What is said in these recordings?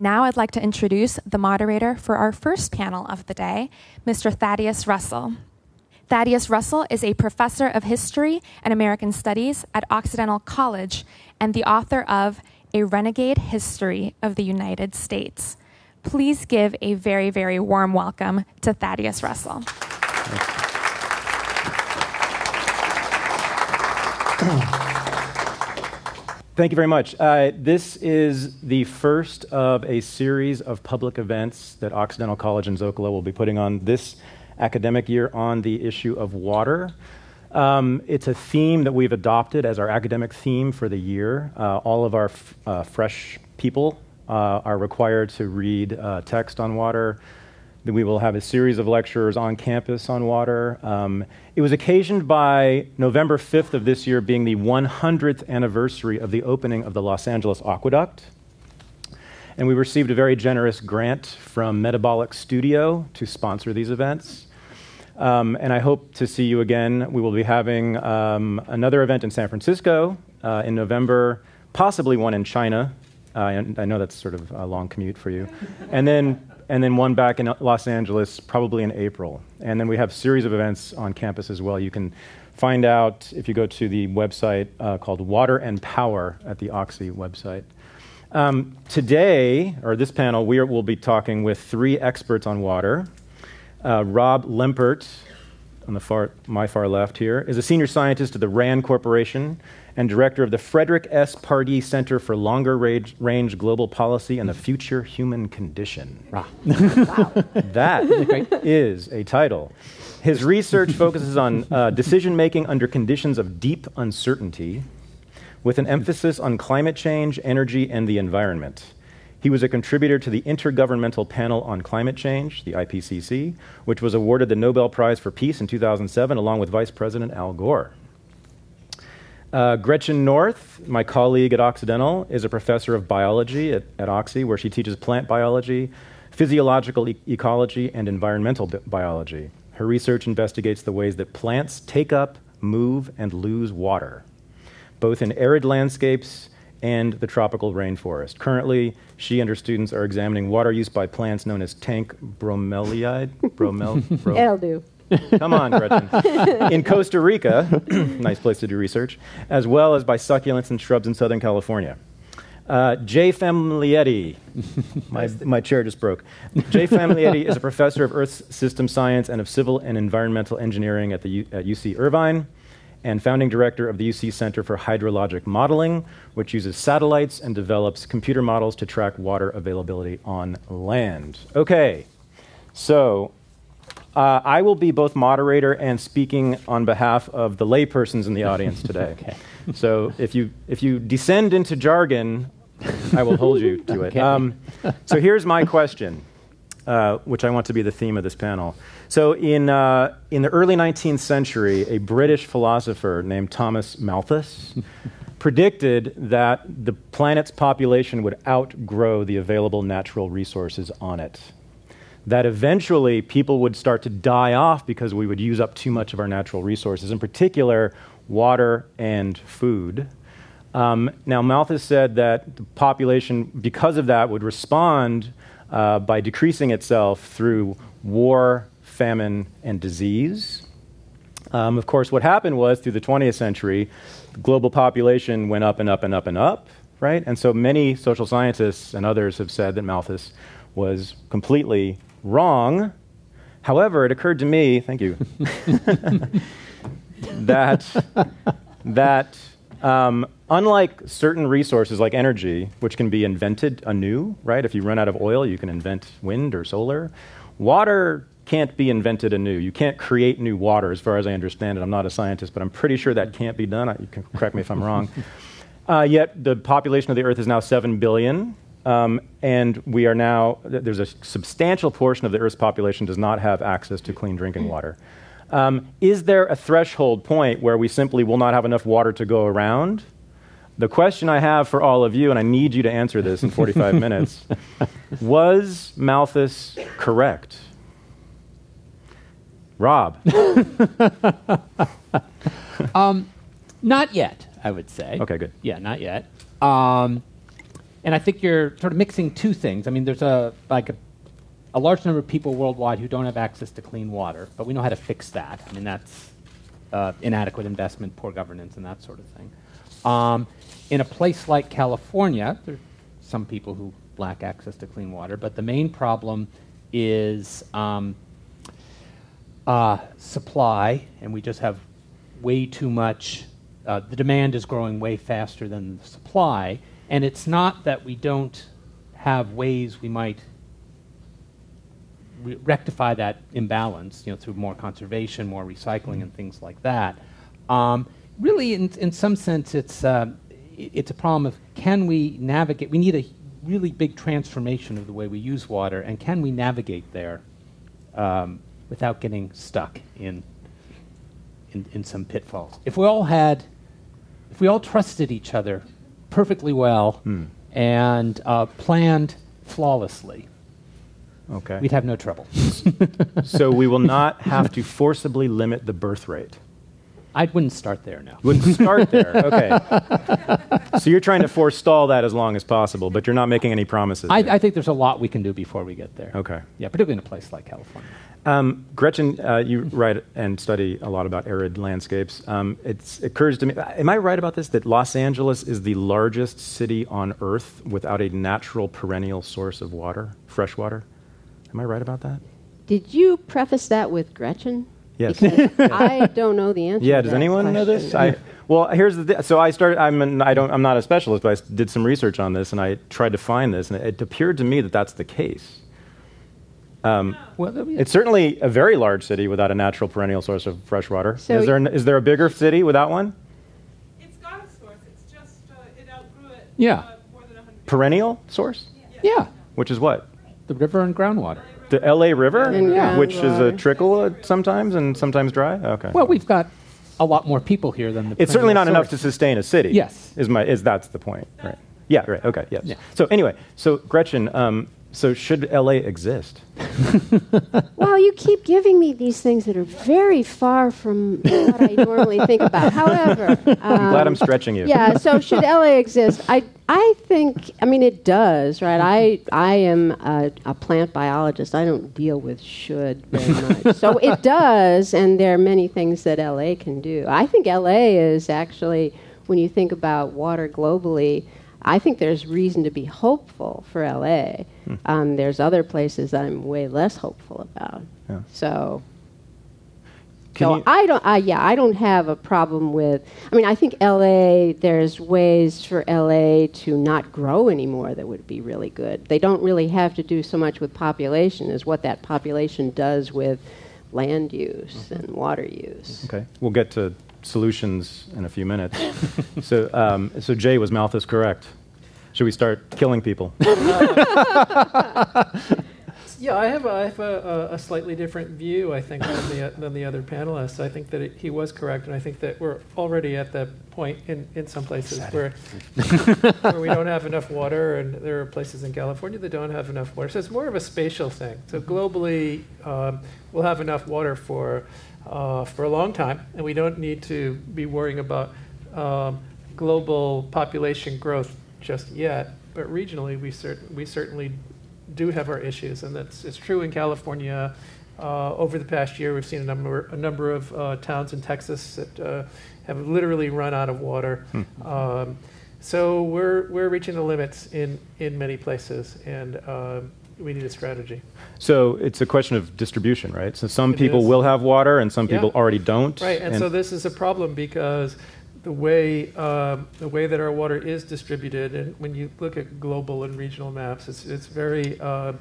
Now I'd like to introduce the moderator for our first panel of the day, Mr. Thaddeus Russell. Thaddeus Russell is a professor of history and American studies at Occidental College and the author of A Renegade History of the United States. Please give a very, very warm welcome to Thaddeus Russell. Thank you very much. Uh, this is the first of a series of public events that Occidental College in Zocalo will be putting on this academic year on the issue of water. Um, it's a theme that we've adopted as our academic theme for the year. Uh, all of our f- uh, fresh people uh, are required to read uh, text on water. We will have a series of lectures on campus on water. Um, it was occasioned by November 5th of this year being the 100th anniversary of the opening of the Los Angeles Aqueduct. And we received a very generous grant from Metabolic Studio to sponsor these events. Um, and I hope to see you again. We will be having um, another event in San Francisco uh, in November, possibly one in China. Uh, I know that's sort of a long commute for you. And then and then one back in Los Angeles, probably in April. And then we have a series of events on campus as well. You can find out if you go to the website uh, called Water and Power at the Oxy website. Um, today, or this panel, we will be talking with three experts on water. Uh, Rob Lempert, on the far, my far left here, is a senior scientist at the RAND Corporation and director of the Frederick S. Pardee Center for Longer Range, range Global Policy and the Future Human Condition. wow. That is a title. His research focuses on uh, decision making under conditions of deep uncertainty, with an emphasis on climate change, energy, and the environment. He was a contributor to the Intergovernmental Panel on Climate Change, the IPCC, which was awarded the Nobel Prize for Peace in 2007, along with Vice President Al Gore. Uh, Gretchen North, my colleague at Occidental, is a professor of biology at, at Oxy, where she teaches plant biology, physiological e- ecology, and environmental bi- biology. Her research investigates the ways that plants take up, move, and lose water, both in arid landscapes and the tropical rainforest. Currently, she and her students are examining water use by plants known as tank bromeliad. Bromel, bro- It'll do. Come on, Gretchen. in Costa Rica, nice place to do research, as well as by succulents and shrubs in Southern California. Uh, Jay Famiglietti, my, my chair just broke. Jay Famiglietti is a professor of Earth System Science and of Civil and Environmental Engineering at, the U- at UC Irvine and founding director of the UC Center for Hydrologic Modeling, which uses satellites and develops computer models to track water availability on land. Okay, so uh, I will be both moderator and speaking on behalf of the laypersons in the audience today. Okay. So if you if you descend into jargon, I will hold you to it. Okay. Um, so here's my question, uh, which I want to be the theme of this panel. So in uh, in the early 19th century, a British philosopher named Thomas Malthus predicted that the planet's population would outgrow the available natural resources on it that eventually people would start to die off because we would use up too much of our natural resources, in particular, water and food. Um, now, Malthus said that the population, because of that, would respond uh, by decreasing itself through war, famine, and disease. Um, of course, what happened was through the 20th century, the global population went up and up and up and up, right? And so many social scientists and others have said that Malthus was completely wrong. However, it occurred to me, thank you, that, that um, unlike certain resources like energy, which can be invented anew, right? If you run out of oil, you can invent wind or solar. Water can't be invented anew. You can't create new water, as far as I understand it. I'm not a scientist, but I'm pretty sure that can't be done. You can correct me if I'm wrong. Uh, yet the population of the Earth is now 7 billion. Um, and we are now, there's a substantial portion of the Earth's population does not have access to clean drinking water. Um, is there a threshold point where we simply will not have enough water to go around? The question I have for all of you, and I need you to answer this in 45 minutes was Malthus correct? Rob. Um, not yet, I would say. Okay, good. Yeah, not yet. Um, and I think you're sort of mixing two things. I mean, there's a like a, a large number of people worldwide who don't have access to clean water, but we know how to fix that. I mean, that's uh, inadequate investment, poor governance, and that sort of thing. Um, in a place like California, there are some people who lack access to clean water, but the main problem is um, uh, supply, and we just have way too much. Uh, the demand is growing way faster than the supply, and it's not that we don't have ways we might re- rectify that imbalance, you know, through more conservation, more recycling, and things like that. Um, really, in, in some sense, it's uh, it's a problem of can we navigate? We need a really big transformation of the way we use water, and can we navigate there um, without getting stuck in, in in some pitfalls? If we all had, if we all trusted each other perfectly well and uh, planned flawlessly, Okay. we'd have no trouble. so we will not have to forcibly limit the birth rate. I wouldn't start there now. You wouldn't start there. Okay. so you're trying to forestall that as long as possible, but you're not making any promises. I. I think there's a lot we can do before we get there. Okay. Yeah, particularly in a place like California. Um, Gretchen, uh, you write and study a lot about arid landscapes. Um, it occurs to me, am I right about this, that Los Angeles is the largest city on Earth without a natural perennial source of water, fresh water? Am I right about that? Did you preface that with Gretchen? Yes. I don't know the answer. Yeah. Does that anyone know this? I, well, here's the. Th- so I started. I'm. An, I don't. I'm not a specialist, but I did some research on this, and I tried to find this, and it, appeared to me that that's the case. Um, Well, it's certainly a very large city without a natural perennial source of fresh water. So- is there? an- Is there a bigger city without one? It's got a source. It's just uh, it outgrew it. Yeah. Uh, more than 100 Perennial source, yeah, which is what the river and groundwater. The L.A. River, And Yeah. which is a trickle uh, sometimes and sometimes dry. Okay. Well, we've got a lot more people here than the. it's certainly not perennial enough to sustain a city. Yes. is my is that's the point, right? Yeah, right. Okay, yes. Yeah. So anyway, so Gretchen, um, so should LA exist? Well, you keep giving me these things that are very far from what I normally think about. However, I'm glad I'm um, stretching you. yeah. So should LA exist? I I think. I mean, it does, right? I I am a, a plant biologist. I don't deal with should very much. so it does, and there are many things that LA can do. I think LA is actually, when you think about water globally. I think there's reason to be hopeful for LA. Um, there's other places that I'm way less hopeful about. Yeah. So Can so I don't. I yeah, I don't have a problem with. I mean, I think L.A. There's ways for L.A. to not grow anymore that would be really good. They don't really have to do so much with population as what that population does with land use and water use. Okay, we'll get to solutions in a few minutes. so, um, so Jay was Malthus correct? Should we start killing people? Yeah, I have, a, I have a, a slightly different view, I think, than the, than the other panelists. I think that it, he was correct, and I think that we're already at that point in, in some places where, where we don't have enough water, and there are places in California that don't have enough water. So it's more of a spatial thing. So globally, um, we'll have enough water for, uh, for a long time, and we don't need to be worrying about um, global population growth just yet. But regionally, we, cer- we certainly do have our issues, and that's it's true in California. Uh, over the past year, we've seen a number a number of uh, towns in Texas that uh, have literally run out of water. Um, so we're we're reaching the limits in in many places, and um, we need a strategy. So it's a question of distribution, right? So some It people is. will have water and some Yeah. people already don't. Right, and, so this is a problem because the way um, the way that our water is distributed, and when you look at global and regional maps, it's it's very um,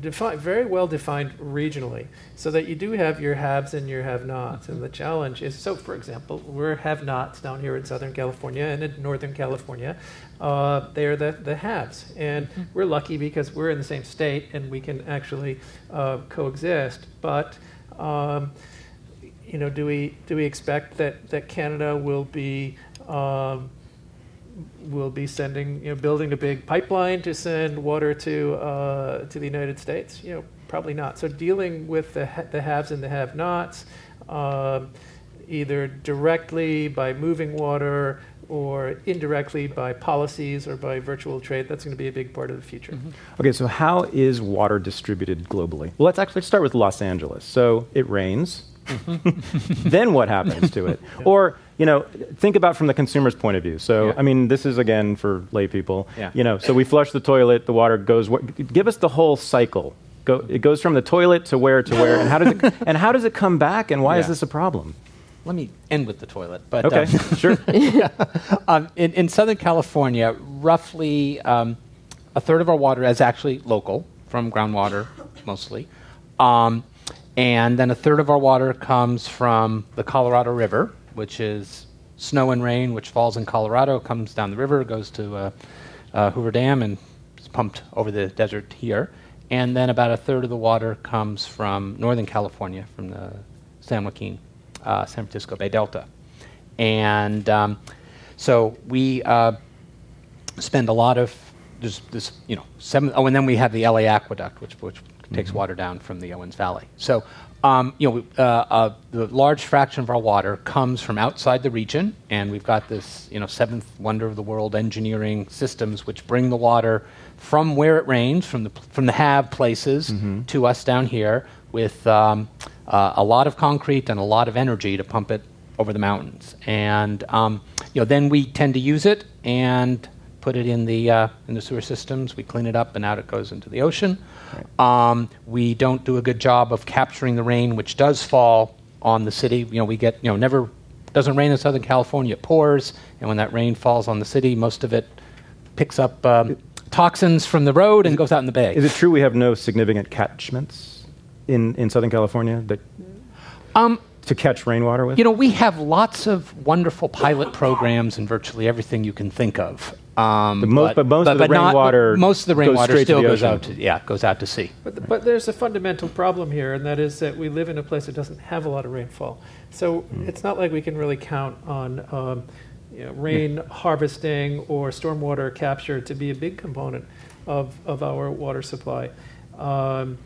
defined, very well defined regionally, so that you do have your haves and your have-nots. And the challenge is, so for example, we're have-nots down here in Southern California and in Northern California. Uh, they're the, the haves, and we're lucky because we're in the same state and we can actually uh, coexist. But um, you know, do we do we expect that, that Canada will be um, will be sending you know building a big pipeline to send water to uh, to the United States? You know, probably not. So dealing with the ha- the haves and the have-nots, um, either directly by moving water or indirectly by policies or by virtual trade. That's going to be a big part of the future. Okay, so how is water distributed globally? Well, let's actually start with Los Angeles. So it rains. then what happens to it? Or, you know, think about from the consumer's point of view. So, Yeah. I mean, this is again for lay people. Yeah. You know, so we flush the toilet, the water goes. Give us the whole cycle. Go, it goes from the toilet to where to where, and how does it and how does it come back, and why is this a problem? Let me end with the toilet. But Okay, um, sure. um, in, in Southern California, roughly um, a third of our water is actually local, from groundwater mostly. Um, and then a third of our water comes from the Colorado River, which is snow and rain, which falls in Colorado, comes down the river, goes to uh, uh, Hoover Dam, and is pumped over the desert here. And then about a third of the water comes from Northern California, from the San Joaquin, uh, San Francisco Bay Delta. And um, so we uh, spend a lot of there's this you know seven oh and then we have the LA aqueduct which which takes water down from the Owens Valley. So um, you know uh, uh, the large fraction of our water comes from outside the region, and we've got this you know seventh wonder of the world engineering systems which bring the water from where it rains from the from the have places to us down here with um, uh, a lot of concrete and a lot of energy to pump it over the mountains. And um, you know, then we tend to use it and put it in the uh, in the sewer systems. We clean it up, and out it goes into the ocean. Um, we don't do a good job of capturing the rain, which does fall on the city. You know, we get you know never doesn't rain in Southern California. It pours, and when that rain falls on the city, most of it picks up um, toxins from the road and goes out in the bay. Is it true we have no significant catchments in, in Southern California that um, to catch rainwater with? You know, we have lots of wonderful pilot programs and virtually everything you can think of. Um, But most- but most of the not- rainwater most of the goes rainwater straight to still the goes ocean. out to yeah goes out to sea. But, but there's a fundamental problem here, and that is that we live in a place that doesn't have a lot of rainfall. So it's not like we can really count on um, you know, rain harvesting or stormwater capture to be a big component of, of our water supply. Um,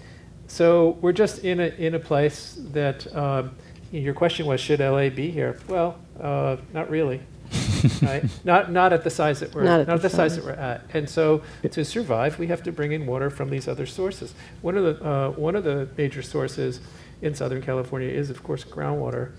so we're just in a, in a place that um, your question was, should LA be here? Well, uh, not really. right? Not not at the size that we're Not not at at, the the size that we're at. And so to survive, we have to bring in water from these other sources. One of the uh, one of the major sources in Southern California is, of course, groundwater,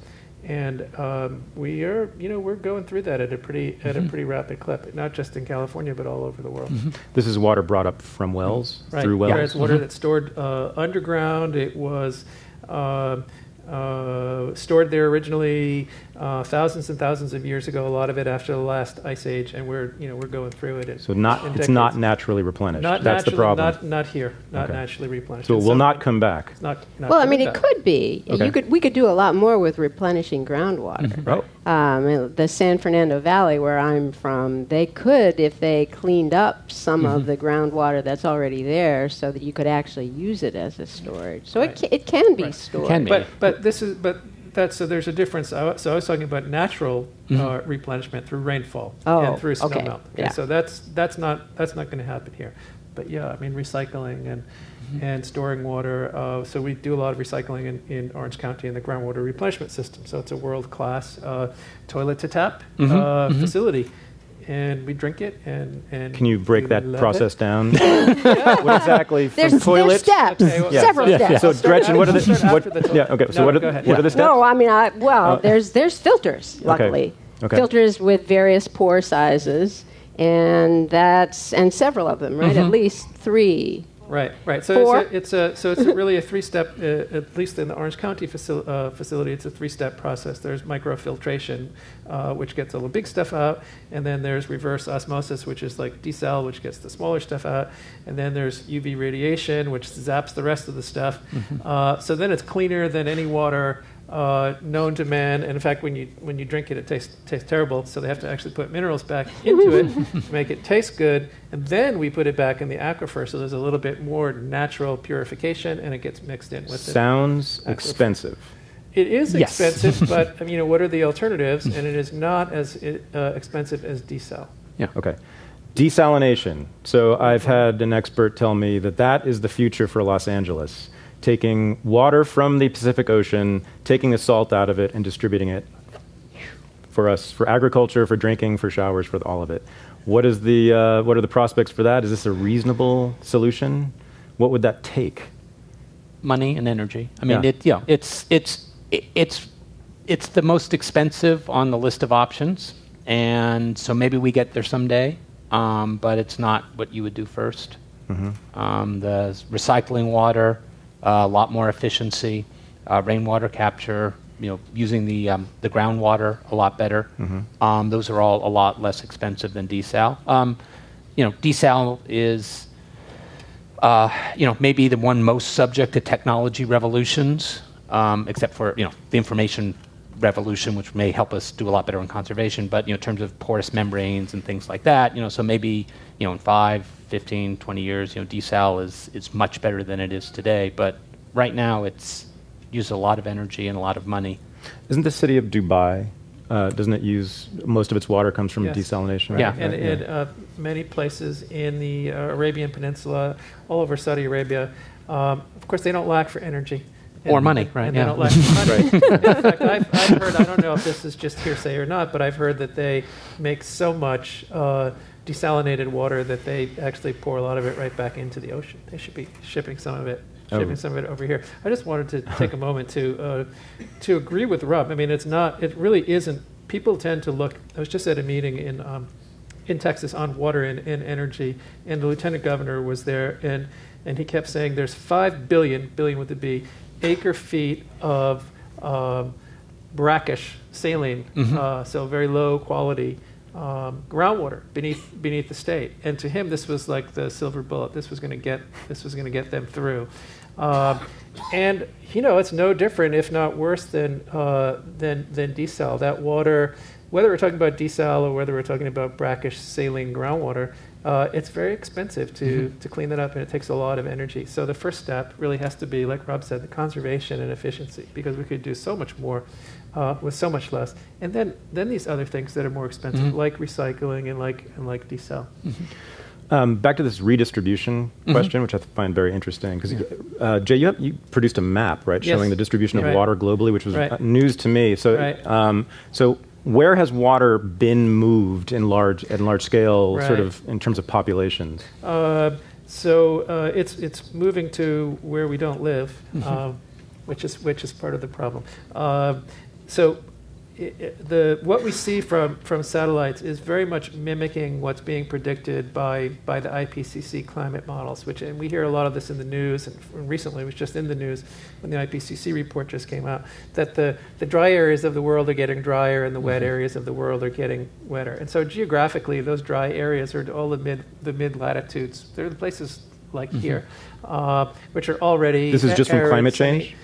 and um, we are you know we're going through that at a pretty at a pretty rapid clip, not just in California but all over the world. This is water brought up from wells, Right. through wells. Yeah, it's water that's stored uh, underground. It was uh, uh, stored there originally uh, thousands and thousands of years ago. A lot of it after the last ice age, and we're you know we're going through it. in- So not, in it's not naturally replenished. Not That's the problem. Not not here. Not Okay. naturally replenished. so it And will not come back. Not, not Well, I coming mean, it could be. Okay. You could. We could do a lot more with replenishing groundwater. Oh, Um, the San Fernando Valley, where I'm from, they could, if they cleaned up some Mm-hmm. of the groundwater that's already there, so that you could actually use it as a storage. So Right. it, ca- it can be Right. It stored. can be. But but this is but that's so there's a difference. I So I was talking about natural uh, replenishment through rainfall Oh, and through okay. snowmelt. Yeah. So that's that's not that's not going to happen here. But yeah, I mean recycling and and storing water. Uh, so we do a lot of recycling in, in Orange County in the groundwater replenishment system. So it's a world class uh, toilet to tap uh, facility. And we drink it, and, and can you break that process it. down? what exactly? From There's, there's toilet? steps, Okay, well- Yeah. several Yeah, steps. yeah. So Gretchen, what are the Start what, the yeah? Okay. So No, what are go the ahead. what are the steps? No, I mean, I, well, Uh, there's there's filters. Luckily, Okay. filters with various pore sizes, and that's and several of them, right? At least three. Right, right. So Four. it's a, it's a so it's really a three-step. Uh, at least in the Orange County facil- uh, facility, it's a three-step process. There's microfiltration, uh, which gets all the big stuff out, and then there's reverse osmosis, which is like desal, which gets the smaller stuff out, and then there's UV radiation, which zaps the rest of the stuff. Uh, so then it's cleaner than any water uh, known to man. And in fact, when you when you drink it, it tastes tastes terrible. So they have to actually put minerals back into it to make it taste good, and then we put it back in the aquifer. So there's a little bit more natural purification, and it gets mixed in with it. Sounds Aquifer. expensive. It is Yes. expensive, but I mean, you know, what are the alternatives? And it is not as uh, expensive as desal. Yeah. Okay. Desalination. So I've had an expert tell me that that is the future for Los Angeles. Taking water from the Pacific Ocean, taking the salt out of it, and distributing it for us for agriculture, for drinking, for showers, for all of it. What is the uh, what are the prospects for that? Is this a reasonable solution? What would that take? Money and energy. I mean, Yeah. it yeah, it's it's it- it's it's the most expensive on the list of options, and so maybe we get there someday. Um, but it's not what you would do 1st Um, the recycling water, a lot more efficiency, uh, rainwater capture. You know, using the um, the groundwater a lot better. Um, those are all a lot less expensive than desal. Um, you know, desal is uh, you know, maybe the one most subject to technology revolutions, um, except for you know the information revolution, which may help us do a lot better in conservation. But you know, in terms of porous membranes and things like that, you know, so maybe you know in 5, 15, 20 years, you know, desal is is much better than it is today. But right now, it's uses a lot of energy and a lot of money. Isn't the city of Dubai? Uh, doesn't it use most of its water comes from Yes. desalination? right? Yeah. And Right, in uh, many places in the uh, Arabian Peninsula, all over Saudi Arabia, um, of course, they don't lack for energy. Or money, right, And yeah. they don't lack for money. In fact, I've, I've heard, I don't know if this is just hearsay or not, but I've heard that they make so much uh, desalinated water that they actually pour a lot of it right back into the ocean. They should be shipping some of it. Oh. Shipping some of it over here. I just wanted to take a moment to uh, to agree with Rob. I mean, it's not. It really isn't. People tend to look. I was just at a meeting in um, in Texas on water and, and energy, and the lieutenant governor was there, and and he kept saying there's five billion billion with a B acre feet of um, brackish saline, uh, so very low quality um, groundwater beneath beneath the state. And to him, this was like the silver bullet. This was going to get this was going to get them through. Um, and you know, it's no different, if not worse, than uh, than than desal. That water, whether we're talking about desal or whether we're talking about brackish saline groundwater, uh, it's very expensive to, to clean that up, and it takes a lot of energy. So the first step really has to be, like Rob said, the conservation and efficiency, because we could do so much more uh, with so much less. And then then these other things that are more expensive, Mhm. like recycling and like and like desal. Um, back to this redistribution Mm-hmm. question, which I find very interesting, because uh, Jay, you, have, you produced a map, right, Yes. showing the distribution of Right. water globally, which was Right. uh, news to me. So, Right. um, so where has water been moved in large, in large scale, sort of in terms of populations? Uh, so uh, it's it's moving to where we don't live, um, which is which is part of the problem. Uh, so the what we see from from satellites is very much mimicking what's being predicted by by the IPCC climate models, which and we hear a lot of this in the news, and recently it was just in the news when the IPCC report just came out that the the dry areas of the world are getting drier and the wet areas of the world are getting wetter, and so geographically those dry areas are all the mid the mid latitudes. They're the places like here, uh, which are already This is just from climate change?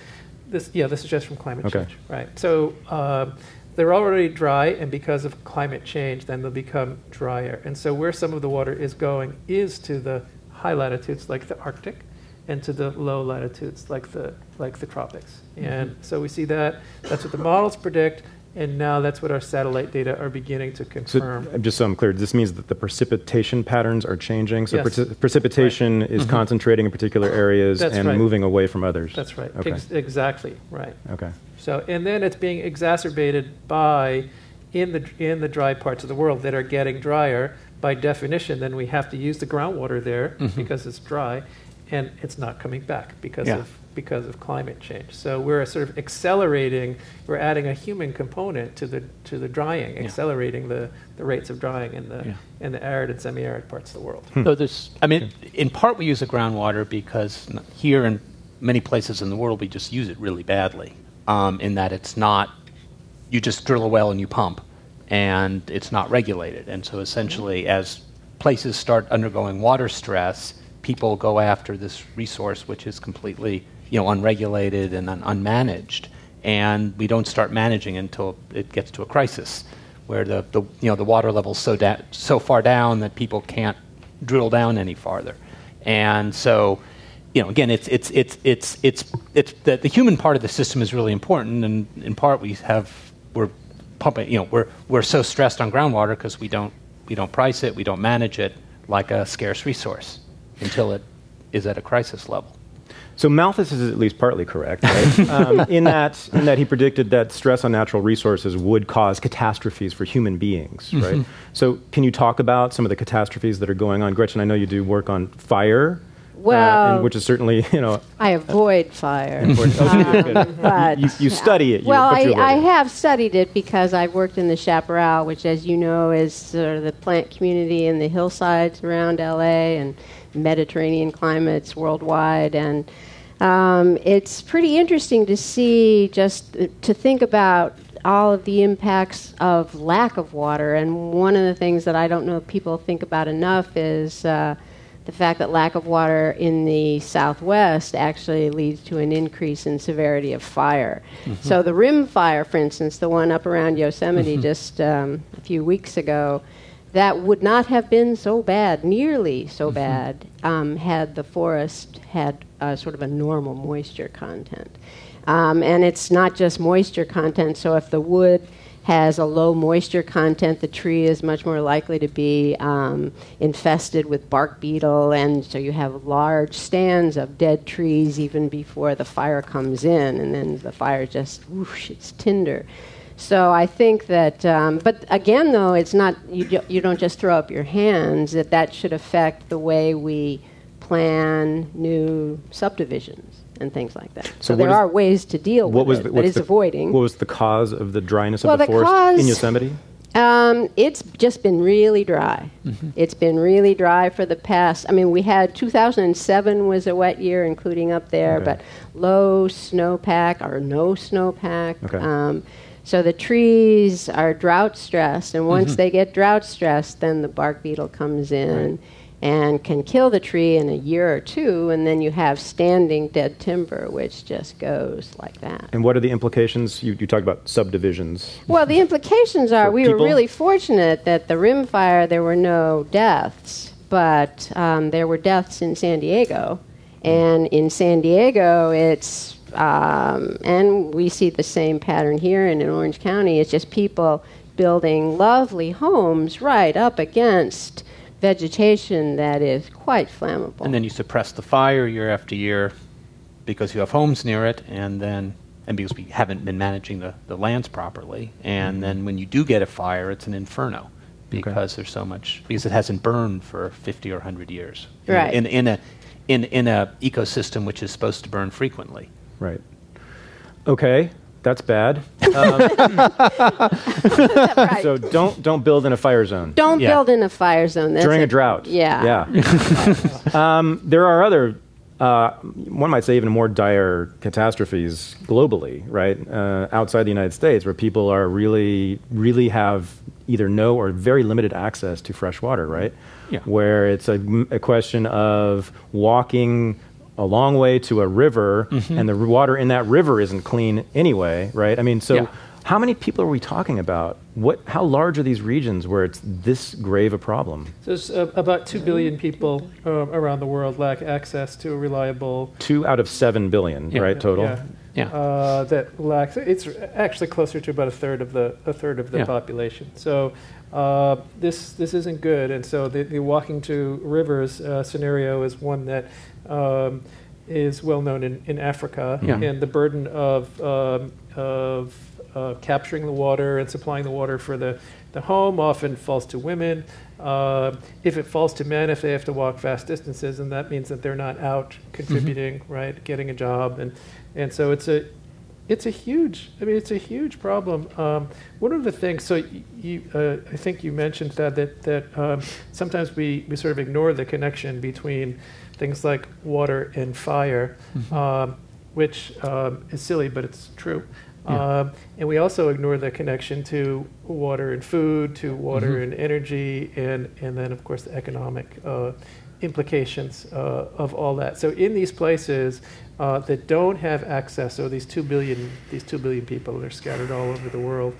this, yeah, this is just from climate Okay. change, right? So um, they're already dry, and because of climate change, then they'll become drier. And so where some of the water is going is to the high latitudes, like the Arctic, and to the low latitudes, like the like the tropics. And mm-hmm. so we see that. That's what the models predict, and now that's what our satellite data are beginning to So, confirm. uh, just so I'm clear, this means that the precipitation patterns are changing. So, Yes. preci- precipitation is concentrating in particular areas That's and right. moving away from others. That's right. Okay. Ex- exactly right. Okay. So, and then it's being exacerbated by in the in the dry parts of the world that are getting drier. By definition, then we have to use the groundwater there because it's dry, and it's not coming back because Yeah. of because of climate change. So we're sort of accelerating. We're adding a human component to the to the drying, accelerating the, the rates of drying in the Yeah. in the arid and semi-arid parts of the world. So there's, I mean, in part we use the groundwater because here and many places in the world we just use it really badly. Um, in that it's not, you just drill a well and you pump, and it's not regulated. And so essentially, as places start undergoing water stress, people go after this resource which is completely, you know, unregulated and un- unmanaged, and we don't start managing until it gets to a crisis where the, the you know the water level's so da- so far down that people can't drill down any farther, and so you know again it's it's it's it's it's it's the, the human part of the system is really important, and in part we have we're pumping you know we're we're so stressed on groundwater because we don't we don't price it we don't manage it like a scarce resource until it is at a crisis level. So Malthus is at least partly correct, right? um, in that in that he predicted that stress on natural resources would cause catastrophes for human beings, Mm-hmm. right? So can you talk about some of the catastrophes that are going on? Gretchen, I know you do work on fire, uh, and which is certainly you know. I avoid fire. important. Okay, good. Um, but You- you study it, you- well, I, I have studied it because I've worked in the chaparral, which, as you know, is sort of the plant community in the hillsides around LA and Mediterranean climates worldwide, and um, it's pretty interesting to see just to think about all of the impacts of lack of water. And one of the things that I don't know people think about enough is. Uh, the fact that lack of water in the southwest actually leads to an increase in severity of fire. So the rim fire, for instance, the one up around Yosemite just um, a few weeks ago, that would not have been so bad, nearly so bad, um, had the forest had uh, sort of a normal moisture content. Um, and it's not just moisture content, so if the wood has a low moisture content, the tree is much more likely to be um, infested with bark beetle, and so you have large stands of dead trees even before the fire comes in, and then the fire just whoosh, it's tinder. So I think that, um, but again, though, it's not you. do- You don't just throw up your hands. That that should affect the way we plan new subdivisions and things like that. So, what there is- are ways to deal What with the, it, what's but it's the- avoiding. What was the cause of the dryness Well, of the, the forest cause- in Yosemite? Um, it's just been really dry. It's been really dry for the past. I mean, we had 2007 was a wet year, including up there, Okay. but low snowpack or no snowpack. Okay. Um, so the trees are drought stressed, and once they get drought stressed, then the bark beetle comes in. And can kill the tree in a year or two, and then you have standing dead timber, which just goes like that. And what are the implications? You, you talked about subdivisions. Well, the implications are we people? were really fortunate that the rim fire there were no deaths, but um, there were deaths in San Diego, and in San Diego it's um, and we see the same pattern here and in Orange County. It's just people building lovely homes right up against vegetation that is quite flammable. And then you suppress the fire year after year because you have homes near it, and then and because we haven't been managing the, the lands properly, and then when you do get a fire, it's an inferno because there's so much because it hasn't burned for 50 or 100 years. In a- In, in a in in a ecosystem which is supposed to burn frequently. Right. Okay, that's bad. Right. So don't don't build in a fire zone Don't Yeah. build in a fire zone That's during a drought. Yeah. Yeah. um, there are other. Uh, one might say even more dire catastrophes globally, right? Uh, outside the United States, where people are really, really have either no or very limited access to fresh water, right? Yeah. Where it's a, a question of walking a long way to a river, and the water in that river isn't clean anyway, right? I mean, so Yeah. how many people are we talking about? What? How large are these regions where it's this grave a problem? So there's uh, about 2 billion people uh, around the world lack access to a reliable Two out of seven billion, Yeah. right? Total. Yeah. Yeah. Uh, that lacks. It's actually closer to about a third of the a third of the Yeah. population. So uh, this this isn't good. And so the, the walking to rivers uh, scenario is one that um, is well known in, in Africa. Yeah. And the burden of um, of uh, capturing the water and supplying the water for the, the home often falls to women. Uh, if it falls to men, if they have to walk vast distances, and that means that they're not out contributing, right, getting a job, and and so it's a it's a huge. I mean, it's a huge problem. Um, one of the things. So you, uh, I think you mentioned that that that um, sometimes we we sort of ignore the connection between things like water and fire, um, which um, is silly, but it's true. Yeah. Um, and we also ignore the connection to water and food, to water Mhm. and energy, and, and then, of course, the economic uh, implications uh, of all that. So, in these places uh, that don't have access, so these two billion, these two billion people that are scattered all over the world,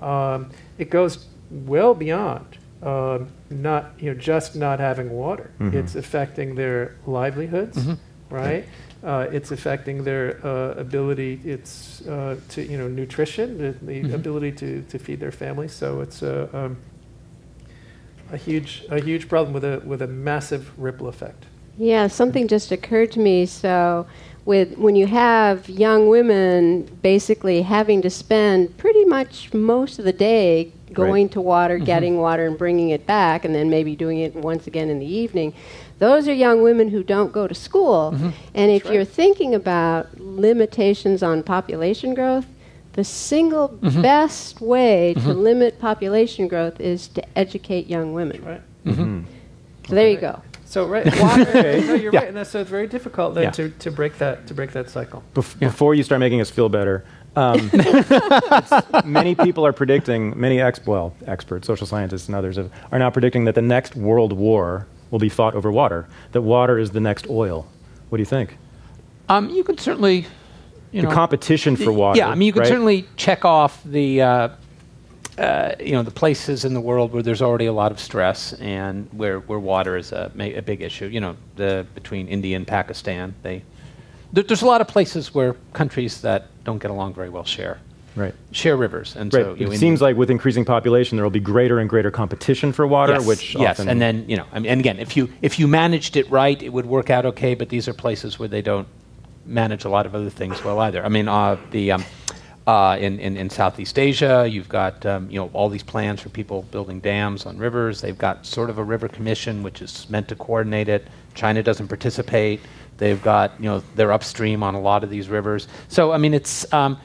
um, it goes well beyond um, not, you know, just not having water. Mhm. It's affecting their livelihoods, Mhm. right? Uh, it's affecting their uh, ability. It's uh, to you know nutrition, the, the Mhm. ability to, to feed their families. So it's a um, a huge a huge problem with a with a massive ripple effect. Yeah, something just occurred to me. So, with when you have young women basically having to spend pretty much most of the day going Right. to water, mm-hmm. getting water, and bringing it back, and then maybe doing it once again in the evening. Those are young women who don't go to school. Mm-hmm. And if you're thinking about limitations on population growth, the single mm-hmm. best way to limit population growth is to educate young women. Right. So there you go. So right, water. no, you're Yeah. right, and that's, so it's very difficult then Yeah. to, to break that to break that cycle. Bef- Before you start making us feel better, um, many people are predicting, many ex- well, experts, social scientists, and others have, are now predicting that the next world war will be fought over water. That water is the next oil. What do you think? Um, you could certainly, you the know, competition for water. Yeah, I mean, you could right? certainly check off the, uh, uh, you know, the places in the world where there's already a lot of stress and where, where water is a, ma- a big issue. You know, the between India and Pakistan, they there, there's a lot of places where countries that don't get along very well share Right. share rivers, and Right. so you it seems like with increasing population, there will be greater and greater competition for water, yes, which yes, often and then you know, I mean, and again, if you if you managed it right, it would work out okay. But these are places where they don't manage a lot of other things well either. I mean, uh, the um, uh, in, in in Southeast Asia, you've got um, you know all these plans for people building dams on rivers. They've got sort of a river commission which is meant to coordinate it. China doesn't participate. They've got you know they're upstream on a lot of these rivers. So I mean, it's um,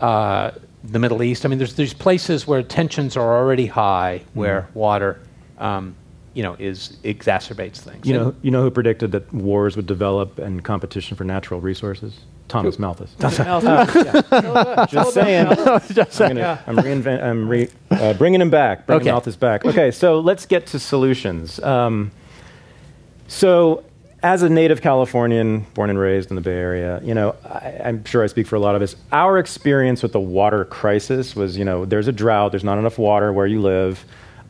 uh, the Middle East. I mean, there's there's places where tensions are already high, where Mm-hmm. water, um, you know, is exacerbates things. you know, you know who predicted that wars would develop and competition for natural resources? Thomas Malthus. Just saying. I'm, gonna, I'm, reinvent, I'm re, uh, bringing him back, bringing Okay. Malthus back. Okay, so let's get to solutions. Um, so, as a native Californian, born and raised in the Bay Area, you know, I, I'm sure I speak for a lot of us. Our experience with the water crisis was, you know, there's a drought, there's not enough water where you live.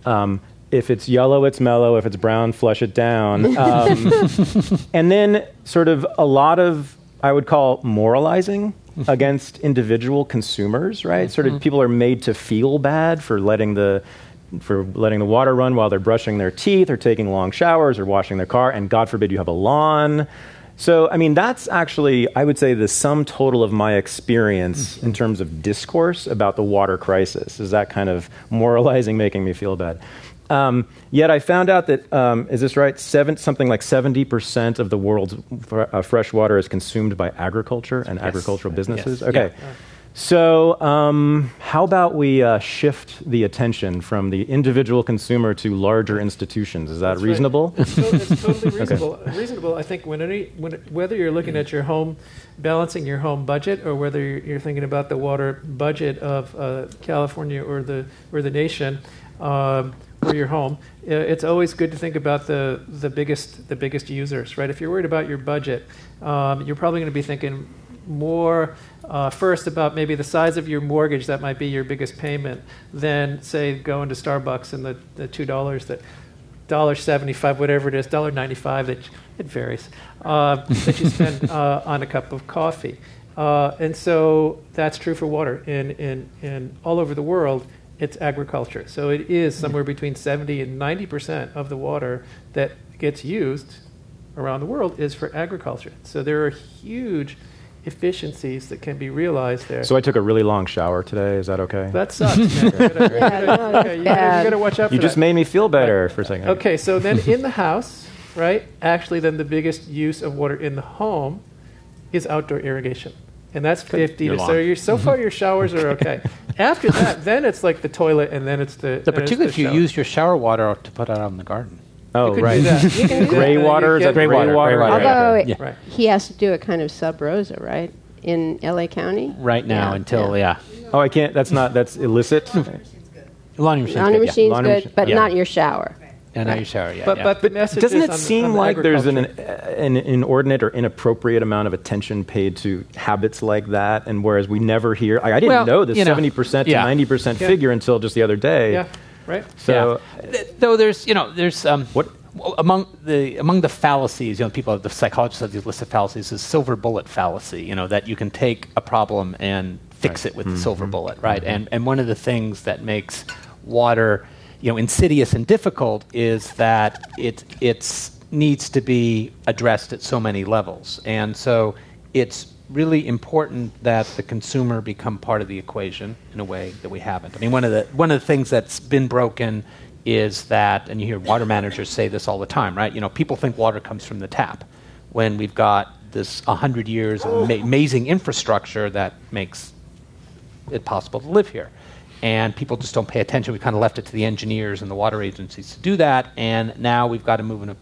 Um, if it's yellow, it's mellow. If it's brown, flush it down. Um, and then, sort of, a lot of I would call moralizing mm-hmm. against individual consumers. Right? Sort of, mm-hmm. people are made to feel bad for letting the for letting the water run while they're brushing their teeth or taking long showers or washing their car, and God forbid you have a lawn. So, I mean, that's actually, I would say, the sum total of my experience mm-hmm. in terms of discourse about the water crisis. Is that kind of moralizing making me feel bad? Um, yet I found out that, um, is this right? Seven, something like 70% of the world's fr- uh, fresh water is consumed by agriculture and agricultural businesses. Yes. Okay. Yeah. So, um, how about we uh, shift the attention from the individual consumer to larger institutions? Is that That's right. reasonable? It's, to- it's totally reasonable. Reasonable. I think when any, when, whether you're looking at your home, balancing your home budget, or whether you're, you're thinking about the water budget of uh, California or the or the nation, um, or your home, it's always good to think about the the biggest the biggest users, right? If you're worried about your budget, um, you're probably going to be thinking more uh, first about maybe the size of your mortgage that might be your biggest payment than say going to Starbucks and the, the two dollars that dollar seventy five whatever it is dollar ninety five that it varies uh, that you spend uh, on a cup of coffee uh, and so that's true for water in, in, in all over the world it's agriculture so it is somewhere between 70 and 90 percent of the water that gets used around the world is for agriculture so there are huge efficiencies that can be realized there so, I took a really long shower today. Is that okay? that sucks. You gotta- you gotta- Yeah, no, okay, you gotta- bad. you gotta watch out for you just that. made me feel better for a second. Okay, so then in the house, right? Actually, then the biggest use of water in the home is outdoor irrigation, and that's fifty. Your to, so you're, so far your showers are okay. After that, then it's like the toilet, and then it's the. So then it's particularly the if you shower. use your shower water to put out on the garden. Oh, You right. do that. You do Gray that. water? You Is that gray water? Gray water, Although yeah. Right. he has to do a kind of sub rosa, right? In LA County? Right now Yeah, until yeah. yeah, Oh, I can't. That's not. That's illicit. laundry machine's Laundry good, yeah. machine's Laundry good, machine- but yeah. not your shower. And not your shower, yeah. But yeah. but the message Doesn't it on seem on the like there's an, uh, an inordinate or inappropriate amount of attention paid to habits like that? And whereas we never hear, I, I didn't Well, know the you know, 70% to yeah. 90% Yeah. figure until just the other day. yeah right. So, Yeah. Th- though there's you know there's um, What- among the among the fallacies you know people the psychologists have these list of fallacies is silver bullet fallacy you know that you can take a problem and fix it with the mm-hmm. silver bullet right mm-hmm. and and one of the things that makes water you know insidious and difficult is that it it's needs to be addressed at so many levels. And so it's really important that the consumer become part of the equation in a way that we haven't. I mean, one of the, one of the things that's been broken is that, and you hear water managers say this all the time, right? You know, people think water comes from the tap when we've got this 100 years of ama- amazing infrastructure that makes it possible to live here. And people just don't pay attention. We kind of left it to the engineers and the water agencies to do that. And now we've got to move in a,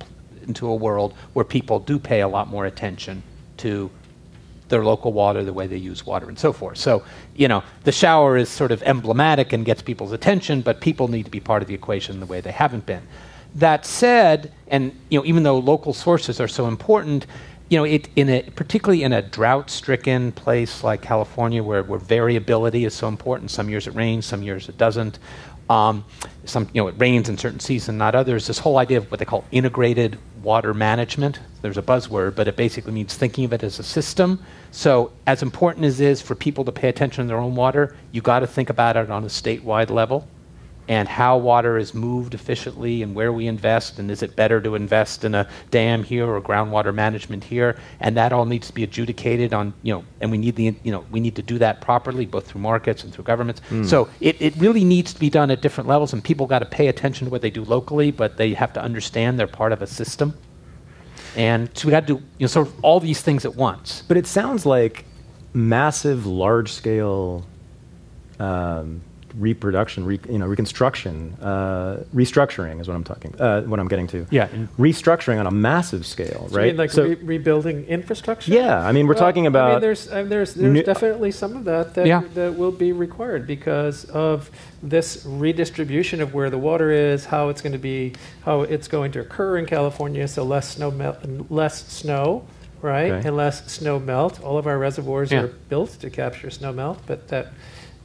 into a world where people do pay a lot more attention to their local water, the way they use water, and so forth. So, you know, the shower is sort of emblematic and gets people's attention, but people need to be part of the equation the way they haven't been. That said, and you know, even though local sources are so important, you know, it, in a, particularly in a drought-stricken place like California, where, where variability is so important. Some years it rains, some years it doesn't. Um, some, you know, it rains in certain seasons, not others. This whole idea of what they call integrated water management. There's a buzzword, but it basically means thinking of it as a system. So, as important as it is for people to pay attention to their own water, you got to think about it on a statewide level and how water is moved efficiently and where we invest and is it better to invest in a dam here or groundwater management here? And that all needs to be adjudicated on you know and we need the you know we need to do that properly both through markets and through governments. So it, it really needs to be done at different levels and people got to pay attention to what they do locally but they have to understand they're part of a system. And so we got to do you know sort of all these things at once. But it sounds like massive, large scale um, reproduction, re, you know, reconstruction, uh, restructuring is what I'm talking, uh, what I'm getting to. Yeah, restructuring on a massive scale, So you right? mean like So- re- rebuilding infrastructure? Yeah, I mean, we're Well, talking I about mean, there's uh, there's there's new- definitely some of that that, Yeah. that will be required because of this redistribution of where the water is, how it's going to be, how it's going to occur in California. So less snow melt, less snow, right, Okay. and less snow melt. All of our reservoirs Yeah. are built to capture snow melt, but that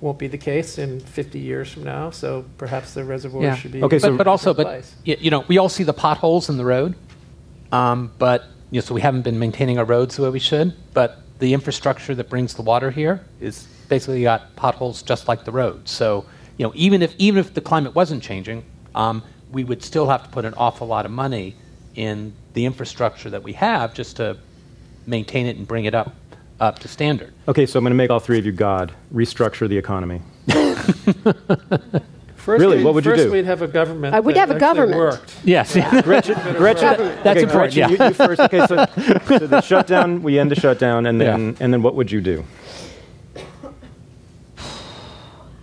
won't be the case in 50 years from now. So perhaps the reservoir Yeah. should be Okay, but, so- but also, but you know, we all see the potholes in the road, um, but you know, so we haven't been maintaining our roads the way we should. But the infrastructure that brings the water here is basically got potholes just like the road. So you know, even if even if the climate wasn't changing, um, we would still have to put an awful lot of money in the infrastructure that we have just to maintain it and bring it up up to standard. Okay, so I'm going to make all three of you God. Restructure the economy. First Really, we'd- what would you first do? we'd have a government. Uh, I would that have a government. Worked. Yes. Gretchen, Gretchen, Government. That's okay, important, Gretchen, yeah. you, you first. Okay, so, so the shutdown. We end the shutdown, and then Yeah. and then what would you do?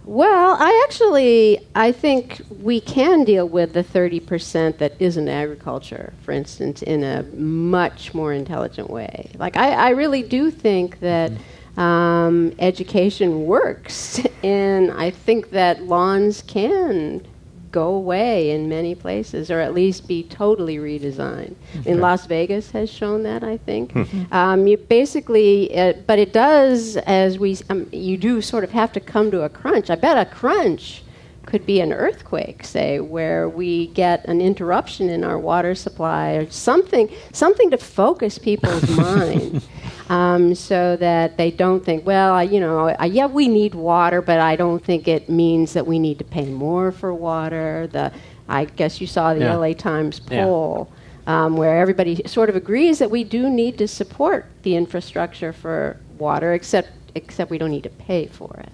Well, I actually I think we can deal with the 30% that isn't agriculture, for instance, in a much more intelligent way. Like I, I really do think that um, education works, and I think that lawns can go away in many places, or at least be totally redesigned. In Las Vegas has shown that, I think. Um, you basically, it, but it does as we, um, you do sort of have to come to a crunch. I bet a crunch could be an earthquake, say, where we get an interruption in our water supply or something, something to focus people's mind. Um, so that they don't think, well, I, you know, I, yeah, we need water, but I don't think it means that we need to pay more for water. The, I guess you saw the Yeah. LA Times Yeah. poll um, where everybody sort of agrees that we do need to support the infrastructure for water, except except we don't need to pay for it.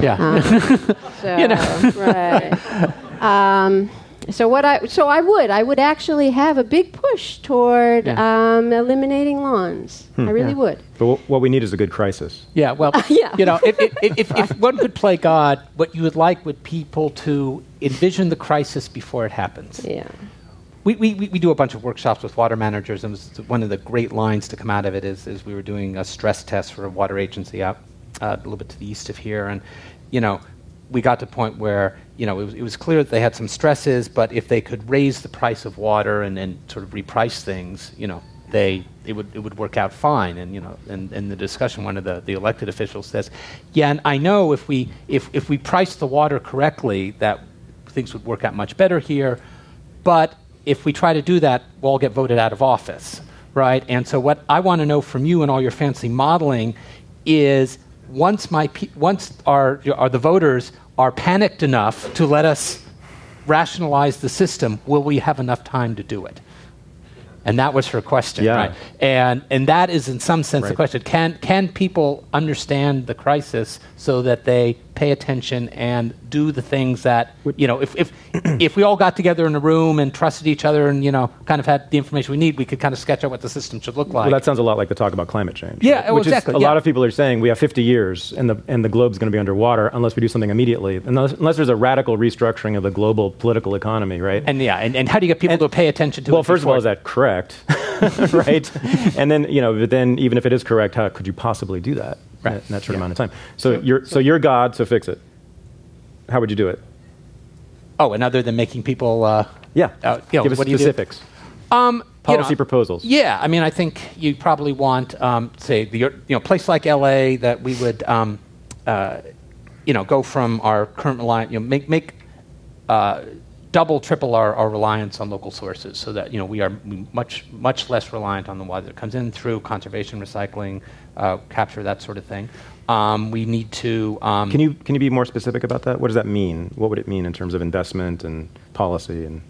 Yeah. So, You know. right. Um, so what I so I would I would actually have a big push toward Yeah. um, eliminating lawns. I really Yeah. would. But wh- what we need is a good crisis. Yeah, well, Yeah. you know, if, if, if, if one could play God, what you would like would people to envision the crisis before it happens. Yeah. We, we, we we do a bunch of workshops with water managers, and one of the great lines to come out of it is, is we were doing a stress test for a water agency out uh, a little bit to the east of here, and you know, we got to a point where you know it was, it was clear that they had some stresses, but if they could raise the price of water and, and sort of reprice things, you know, they it would it would work out fine. And you know, and in the discussion, one of the, the elected officials says, "Yeah, and I know if we if if we price the water correctly, that things would work out much better here, but if we try to do that, we'll all get voted out of office, right? And so, what I want to know from you and all your fancy modeling is once my pe- once our, our the voters are panicked enough to let us rationalize the system, will we have enough time to do it? And that was her question, Yeah. right? And and that is in some sense the question. Can can people understand the crisis so that they pay attention and do the things that you know, if if if we all got together in a room and trusted each other and, you know, kind of had the information we need, we could kind of sketch out what the system should look like. Well, that sounds a lot like the talk about climate change. Yeah, right? oh, which exactly, Is, a yeah. lot of people are saying we have 50 years and the and the globe's going to be underwater unless we do something immediately. Unless, unless there's a radical restructuring of the global political economy, right? and yeah, and, and how do you get people to pay attention to it? well, first of all, is that correct? right? and then you know, but then even if it is correct, how could you possibly do that Right. in that short Yeah. amount of time? So, you're so you're God, so fix it. How would you do it? Oh, and other than making people uh, Yeah, Uh, you know, give us what do you do? specifics. Um, Policy you know, proposals. Yeah, I mean, I think you probably want, um, say, the you know place like L.A. that we would, um, uh, you know, go from our current reliance, you know, make make uh, double, triple our, our reliance on local sources, so that you know we are much much less reliant on the water that comes in through conservation, recycling, uh, capture, that sort of thing. Um, we need to. Um, Can you can you be more specific about that? What does that mean? What would it mean in terms of investment and policy and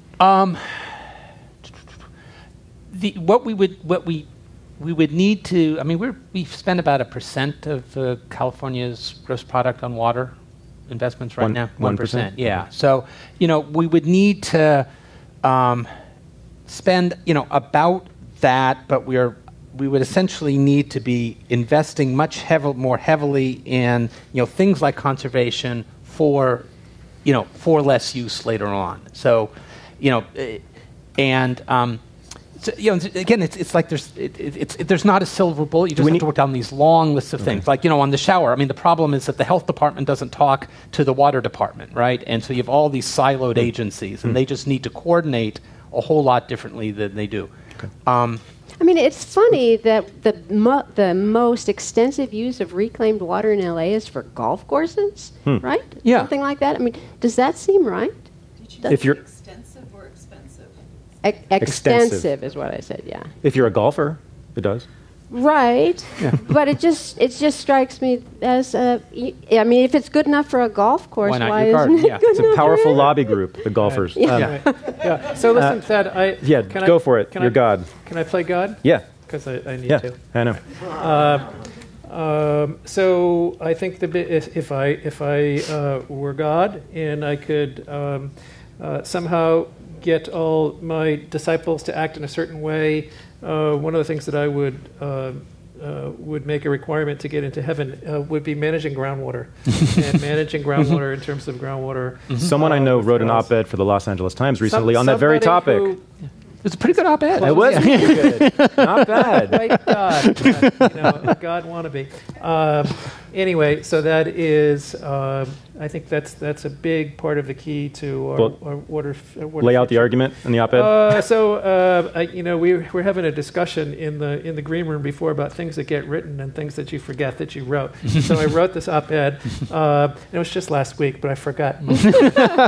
the, what we would what we we would need to I mean we're we spend about a percent of uh, California's gross product on water investments right One- now? 1%? percent? Yeah. So you know we would need to um, spend you know about that but we are we would essentially need to be investing much heav- more heavily in you know things like conservation for you know for less use later on. So you know eh, and um, so, you know, again, it's, it's like there's it, it, it's it, there's not a silver bullet. You just we have need- to work down these long lists of things. Like you know, on the shower. I mean, the problem is that the health department doesn't talk to the water department, right? And so you have all these siloed hmm. agencies, and hmm. they just need to coordinate a whole lot differently than they do. Um, I mean, it's funny that the mo- the most extensive use of reclaimed water in LA is for golf courses, hmm. right? Yeah. something like that. I mean, does that seem right? if you're Extensive or expensive? Ex- Extensive. extensive is what I said. Yeah, if you're a golfer, it does. right. yeah. But it just it just strikes me as a. I mean, if it's good enough for a golf course, Why not why your isn't garden? it Yeah. good It's a enough for powerful lobby group, the golfers. Um, yeah. Yeah. So listen, Thad, I Uh, yeah, can go I, for it. Can You're I, God. Can I play God? Yeah, Because I, I need yeah, to. I know. Um, so I think the bit if, if I if I uh, were God and I could um, uh, somehow get all my disciples to act in a certain way, uh, one of the things that I would uh, uh, would make a requirement to get into heaven uh, would be managing groundwater and managing groundwater in terms of groundwater. Someone I uh, know wrote an op-ed for the Los Angeles Times Some- recently on that very topic. who- It's a pretty good op-ed. It was pretty good. Not bad. Like God, uh, you know, a God wannabe. Um, anyway, so that is, um I think that's that's a big part of the key to our, Well, our water. f- uh, water Lay out the argument in the op-ed. Uh, so uh, I, you know, we we're having a discussion in the in the green room before about things that get written and things that you forget that you wrote. so I wrote this op-ed. Uh, and it was just last week, but I forgot.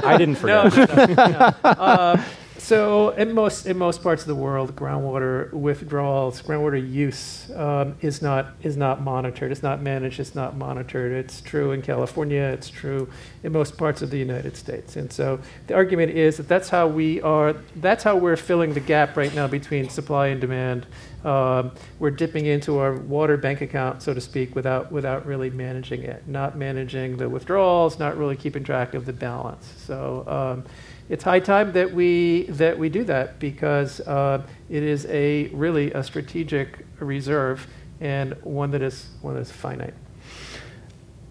I didn't forget. No, no, no, no. Um, so in most in most parts of the world, groundwater withdrawals, groundwater use um, is not is not monitored. It's not managed. It's not monitored. It's true in California. It's true in most parts of the United States. And so the argument is that that's how we are. That's how we're filling the gap right now between supply and demand. Um, we're dipping into our water bank account, so to speak, without without really managing it, not managing the withdrawals, not really keeping track of the balance. So um, it's high time that we that we do that because uh, it is a really a strategic reserve and one that is one that is finite.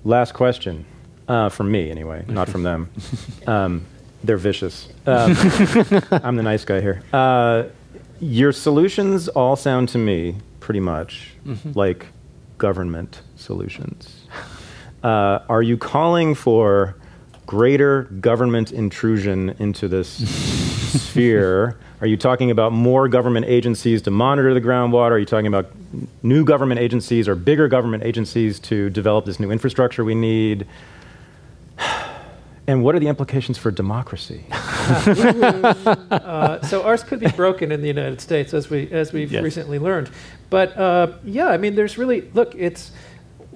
Last question, uh, from me anyway, not from them. Um, they're vicious. Um, I'm the nice guy here. Uh, your solutions all sound to me pretty much like government solutions. Uh, are you calling for greater government intrusion into this sphere? Are you talking about more government agencies to monitor the groundwater? Are you talking about new government agencies or bigger government agencies to develop this new infrastructure we need? And what are the implications for democracy? Uh, so ours could be broken in the United States, as we as we've Yes. recently learned. But uh, yeah, I mean, there's really look. It's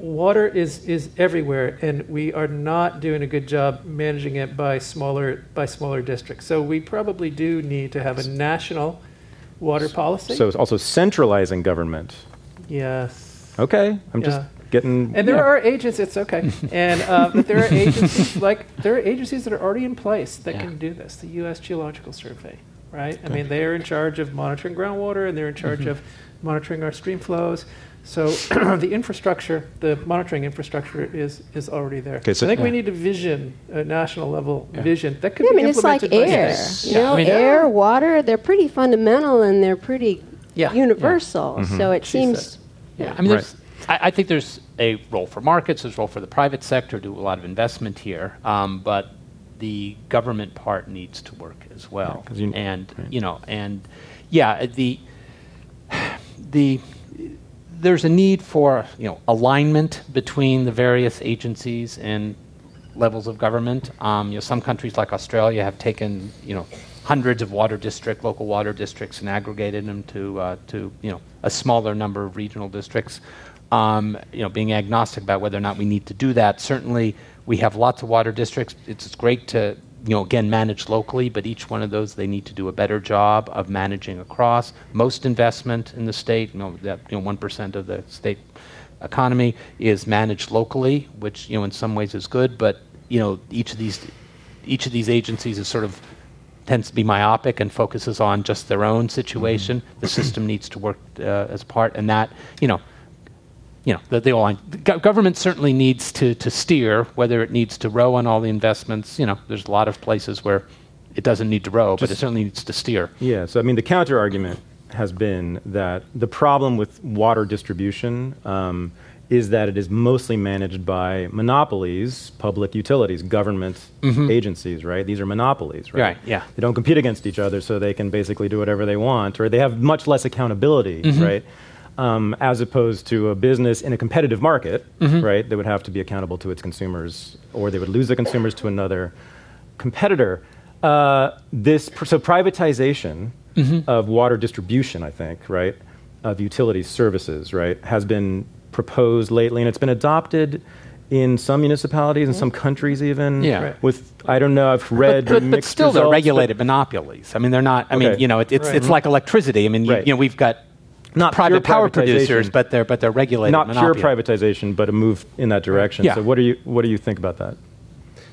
water is is everywhere, and we are not doing a good job managing it by smaller by smaller districts. So we probably do need to have a national water policy. So it's also centralizing government. yes. Okay, I'm just getting. And there yeah. are agencies. It's okay. and uh, but there are agencies like there are agencies that are already in place that Yeah. can do this. The U.S. Geological Survey, right? I mean, they are in charge of monitoring groundwater, and they're in charge Mm-hmm. of monitoring our stream flows. So the infrastructure, the monitoring infrastructure, is is already there. Okay, so- I think we need a vision, a national level Yeah. vision that could Yeah, I be mean, it's like implemented air. states. You Yeah, know, I mean- air, water, they're pretty fundamental and they're pretty Yeah. universal. Mm-hmm. So it She seems. said. Yeah, I mean, there's, I, I think there's a role for markets, there's a role for the private sector, to do a lot of investment here, um, but the government part needs to work as well. Yeah, 'cause you- and right. you know, and yeah, the the there's a need for you know alignment between the various agencies and levels of government. Um, you know, some countries like Australia have taken you know hundreds of water district, local water districts, and aggregated them to uh, to you know a smaller number of regional districts. Um, you know, being agnostic about whether or not we need to do that. Certainly, we have lots of water districts. It's, it's great to you know again manage locally, but each one of those they need to do a better job of managing across. Most investment in the state, you know, that you know one percent of the state economy is managed locally, which you know in some ways is good, but you know each of these each of these agencies is sort of tends to be myopic and focuses on just their own situation. The system needs to work uh, as part, and that you know. You know, the, the, the go- government certainly needs to, to steer whether it needs to row on all the investments. You know, there's a lot of places where it doesn't need to row, but it certainly needs to steer. Yeah, so I mean, the counter argument has been that the problem with water distribution um, is that it is mostly managed by monopolies, public utilities, government agencies, right? These are monopolies, right? Right, yeah. They don't compete against each other, so they can basically do whatever they want, or they have much less accountability, right? Um, as opposed to a business in a competitive market, right? They would have to be accountable to its consumers, or they would lose the consumers to another competitor. Uh, this so privatization of water distribution, I think, right, of utility services, right, has been proposed lately, and it's been adopted in some municipalities and some countries, even. Yeah. Right. With I don't know, I've read but, but, but mixed still, they're results, but- regulated monopolies. I mean, they're not. I mean, you know, it, it's Right. it's like electricity. I mean, you, Right. you know, we've got Not private pure power privatization. producers, but they're but they're regulated. not pure privatization, but a move in that direction. Yeah. So, what do you what do you think about that?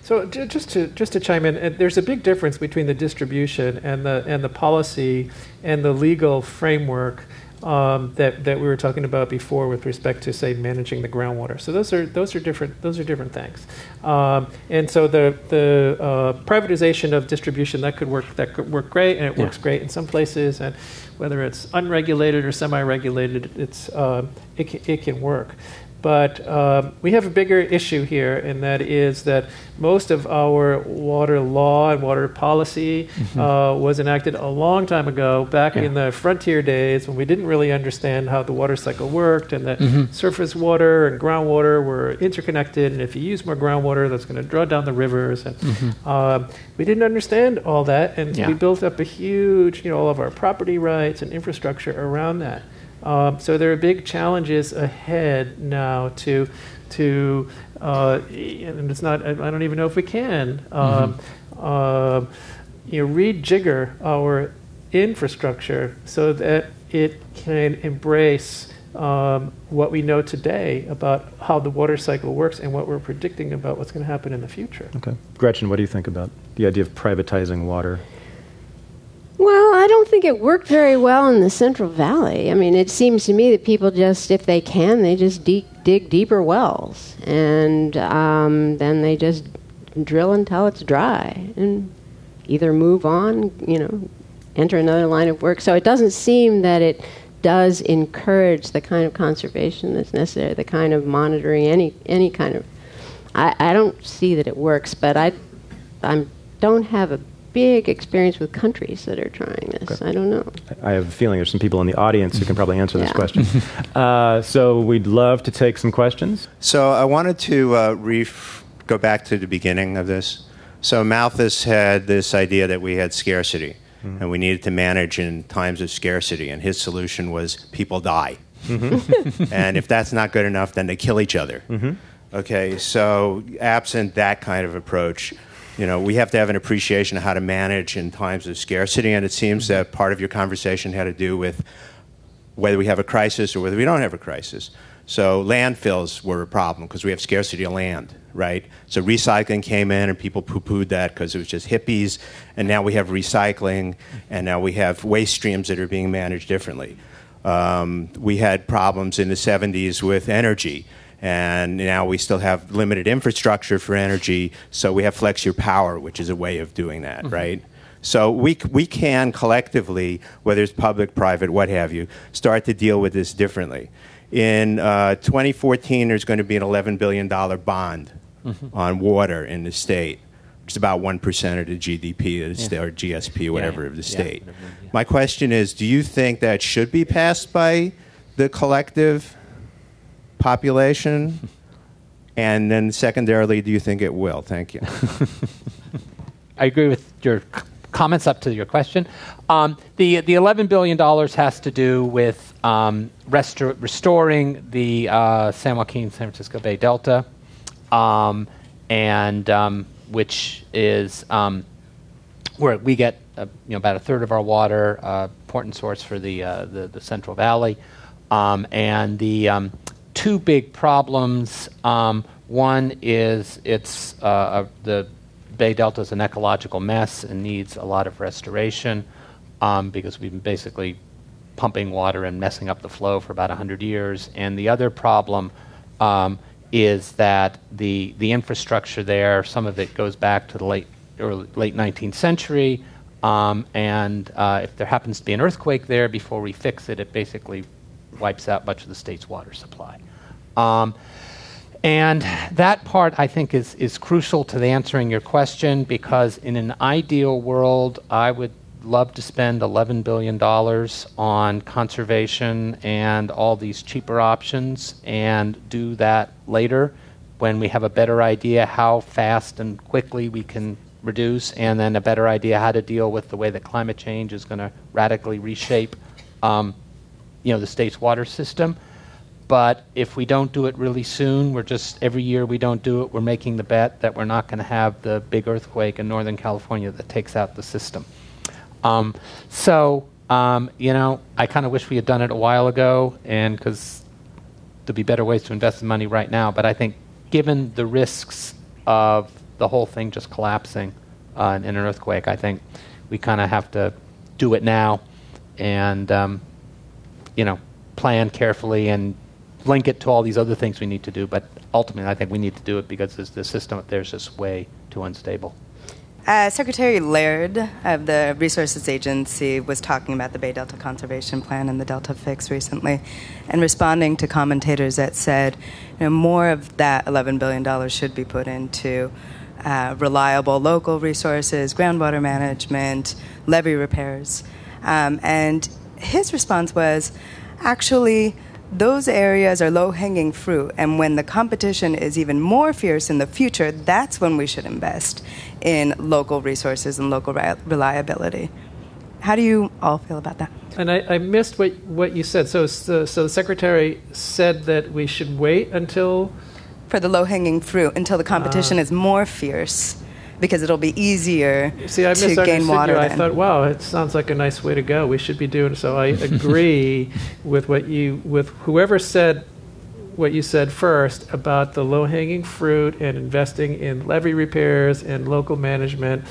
So just to just to chime in, uh, there's a big difference between the distribution and the and the policy and the legal framework um, that that we were talking about before with respect to say managing the groundwater. So those are those are different those are different things. Um, and so the the uh, privatization of distribution that could work that could work great, and it Yeah. works great in some places, and whether it's unregulated or semi-regulated, it's uh, it can, it can work. But um, we have a bigger issue here, and that is that most of our water law and water policy uh, was enacted a long time ago, back Yeah. in the frontier days when we didn't really understand how the water cycle worked, and that surface water and groundwater were interconnected. And if you use more groundwater, that's going to draw down the rivers. And um, we didn't understand all that, and Yeah. we built up a huge, you know, all of our property rights and infrastructure around that. Um, so there are big challenges ahead now to to uh, and it's not I don't even know if we can um, um, you know rejigger our infrastructure so that it can embrace um, what we know today about how the water cycle works and what we're predicting about what's going to happen in the future. Okay, Gretchen, what do you think about the idea of privatizing water? Don't think it worked very well in the Central Valley. I mean, it seems to me that people just, if they can, they just de- dig deeper wells, and um, then they just drill until it's dry, and either move on, you know, enter another line of work. So it doesn't seem that it does encourage the kind of conservation that's necessary, the kind of monitoring, any any kind of. I, I don't see that it works, but I, I don't have a big experience with countries that are trying this. I don't know. I have a feeling there's some people in the audience who can probably answer this question. uh, so we'd love to take some questions. So I wanted to uh, ref- go back to the beginning of this. So Malthus had this idea that we had scarcity, and we needed to manage in times of scarcity. And his solution was people die, and if that's not good enough, then they kill each other. Okay, so absent that kind of approach, you know, we have to have an appreciation of how to manage in times of scarcity. And it seems that part of your conversation had to do with whether we have a crisis or whether we don't have a crisis. So landfills were a problem because we have scarcity of land, right? So recycling came in and people poo-pooed that because it was just hippies. And now we have recycling, and now we have waste streams that are being managed differently. Um, we had problems in the 70s with energy and now we still have limited infrastructure for energy, so we have flex your power, which is a way of doing that, mm-hmm. right? So we, we can collectively, whether it's public, private, what have you, start to deal with this differently. In uh, 2014, there's going to be an $11 billion bond mm-hmm. on water in the state. It's about 1% of the GDP of the yeah. state, or GSP, whatever, yeah, of the state. My question is do you think that should be passed by the collective population? And then secondarily, do you think it will? Thank you. I agree with your comments up to your question. Um, the the eleven billion dollars has to do with um, restor- restoring the uh, San Joaquin San Francisco Bay Delta, um, and um, which is um, where we get uh, you know about a third of our water, uh, important source for the, uh, the, the Central Valley, um, and the two big problems. Um, one is it's uh, the Bay Delta is an ecological mess and needs a lot of restoration um, because we've been basically pumping water and messing up the flow for about 100 years. And the other problem um, is that the, the infrastructure there, some of it goes back to the late, early, late 19th century. Um, and uh, if there happens to be an earthquake there before we fix it, it basically wipes out much of the state's water supply. Um, and that part, I think, is, is crucial to the answering your question because in an ideal world, I would love to spend $11 billion on conservation and all these cheaper options and do that later when we have a better idea how fast and quickly we can reduce and then a better idea how to deal with the way that climate change is going to radically reshape um, you know, the state's water system. But if we don't do it really soon, we're just every year we don't do it, we're making the bet that we're not going to have the big earthquake in Northern California that takes out the system. Um, so, um, you know, I kind of wish we had done it a while ago, and because there'd be better ways to invest the money right now. But I think, given the risks of the whole thing just collapsing uh, in an earthquake, I think we kind of have to do it now, and um, you know, plan carefully and link it to all these other things we need to do. But ultimately, I think we need to do it because the system up there is just way too unstable. Uh, Secretary Laird of the Resources Agency was talking about the Bay Delta Conservation Plan and the Delta Fix recently, and responding to commentators that said, you know, more of that $11 billion should be put into uh, reliable local resources, groundwater management, levee repairs. Um, and his response was, actually, those areas are low hanging fruit. And when the competition is even more fierce in the future, that's when we should invest in local resources and local reliability. How do you all feel about that? And I, I missed what, what you said. So, so, so the secretary said that we should wait until. For the low hanging fruit, until the competition uh, is more fierce because it'll be easier See, I to gain water. You. I thought, wow, it sounds like a nice way to go. We should be doing so. I agree with what you with whoever said what you said first about the low hanging fruit and investing in levee repairs and local management.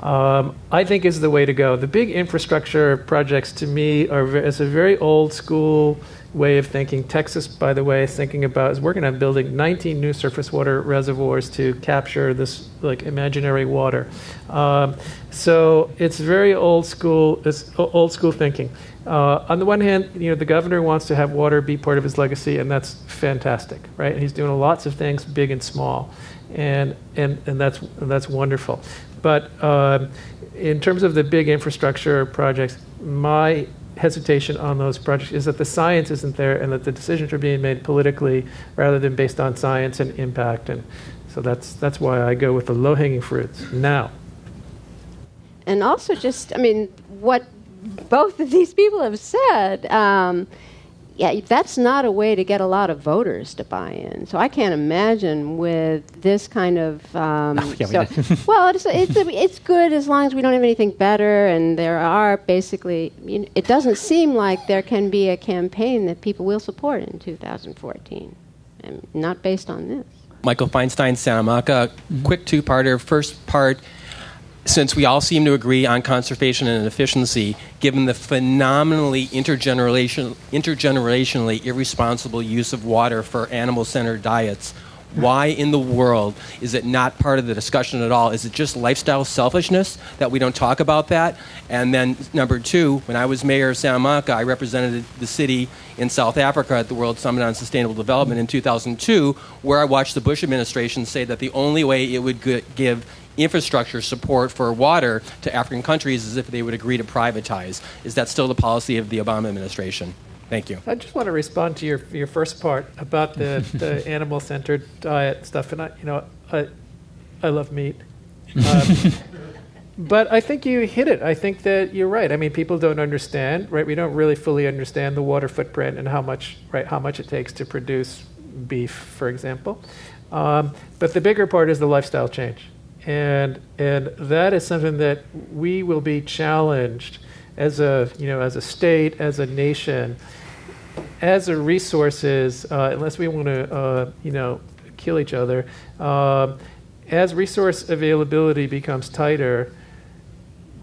Um, I think is the way to go. The big infrastructure projects to me are as a very old school way of thinking. Texas, by the way, is thinking about is working on building 19 new surface water reservoirs to capture this like imaginary water. Um, so it's very old school. It's old school thinking. Uh, on the one hand, you know the governor wants to have water be part of his legacy, and that's fantastic, right? He's doing lots of things, big and small, and and and that's and that's wonderful. But uh, in terms of the big infrastructure projects, my hesitation on those projects is that the science isn't there and that the decisions are being made politically rather than based on science and impact. And so that's, that's why I go with the low hanging fruits now. And also, just, I mean, what both of these people have said. Um, yeah, that's not a way to get a lot of voters to buy in. So I can't imagine with this kind of. Um, Oh, yeah, so, did. well, it's, it's, it's good as long as we don't have anything better, and there are basically. You know, it doesn't seem like there can be a campaign that people will support in 2014, and not based on this. Michael Feinstein, Santa Monica. Quick two parter. First part since we all seem to agree on conservation and efficiency, given the phenomenally intergeneration, intergenerationally irresponsible use of water for animal centered diets, why in the world is it not part of the discussion at all? Is it just lifestyle selfishness that we don't talk about that? And then, number two, when I was mayor of Santa Monica, I represented the city in South Africa at the World Summit on Sustainable Development in 2002, where I watched the Bush administration say that the only way it would give infrastructure support for water to African countries as if they would agree to privatize. Is that still the policy of the Obama administration? Thank you. I just want to respond to your your first part about the, the animal centered diet stuff, and I you know I I love meat. Um, But I think you hit it. I think that you're right. I mean, people don't understand, right? We don't really fully understand the water footprint and how much, right, how much it takes to produce beef, for example. Um, but the bigger part is the lifestyle change, and and that is something that we will be challenged as a you know as a state, as a nation, as a resources, uh, unless we want to uh, you know kill each other. Um, as resource availability becomes tighter,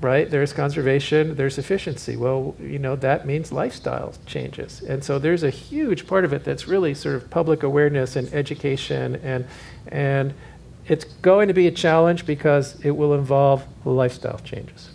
right? There's conservation, there's efficiency. Well, you know, that means lifestyle changes. And so there's a huge part of it that's really sort of public awareness and education and and it's going to be a challenge because it will involve lifestyle changes.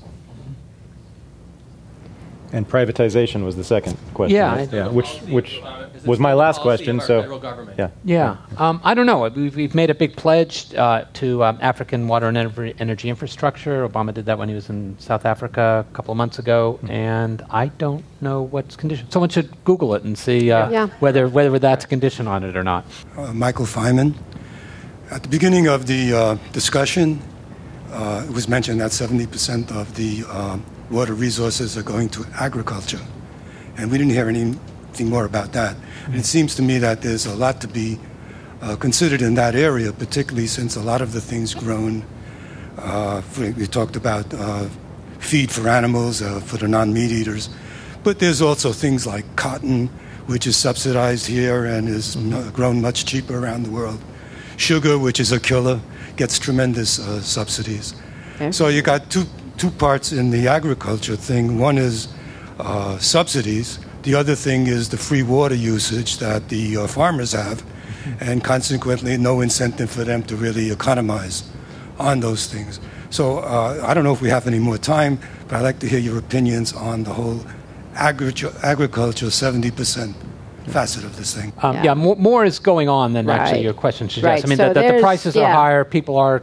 And privatization was the second question. Yeah, right? I- which which was my last question. So yeah, Yeah, um, I don't know. We've, we've made a big pledge uh, to um, African water and energy infrastructure. Obama did that when he was in South Africa a couple of months ago, and I don't know what's conditioned. Someone should Google it and see uh, Yeah. whether whether that's a condition on it or not. uh, Michael Feynman. At the beginning of the uh, discussion, uh, it was mentioned that 70% of the uh, water resources are going to agriculture. And we didn't hear anything more about that. And it seems to me that there's a lot to be uh, considered in that area, particularly since a lot of the things grown, uh, we talked about uh, feed for animals, uh, for the non meat eaters. But there's also things like cotton, which is subsidized here and is uh, grown much cheaper around the world. Sugar, which is a killer, gets tremendous uh, subsidies. Okay. So you got two, two parts in the agriculture thing. One is uh, subsidies. The other thing is the free water usage that the uh, farmers have, and consequently, no incentive for them to really economize on those things. So uh, I don't know if we have any more time, but I'd like to hear your opinions on the whole agri- agriculture 70% facet of this thing. Um, yeah, Yeah. more, more is going on than actually your question suggests. Right, I mean, so the, the, the there's- prices are higher, people are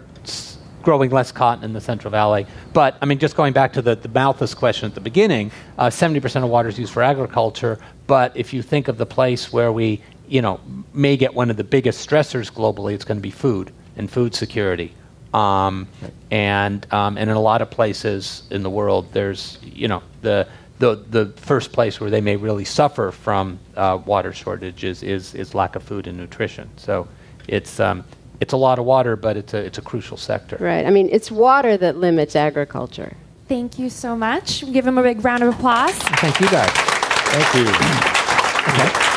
growing less cotton in the Central Valley. But, I mean, just going back to the, the Malthus question at the beginning, uh, 70% of water is used for agriculture. But if you think of the place where we, you know, may get one of the biggest stressors globally, it's going to be food and food security. Um, and, um, and in a lot of places in the world, there's, you know, the, the, the first place where they may really suffer from uh, water shortages is, is lack of food and nutrition. So it's, um, it's a lot of water, but it's a, it's a crucial sector. Right. I mean, it's water that limits agriculture. Thank you so much. Give him a big round of applause. Thank you guys. thank you. Okay.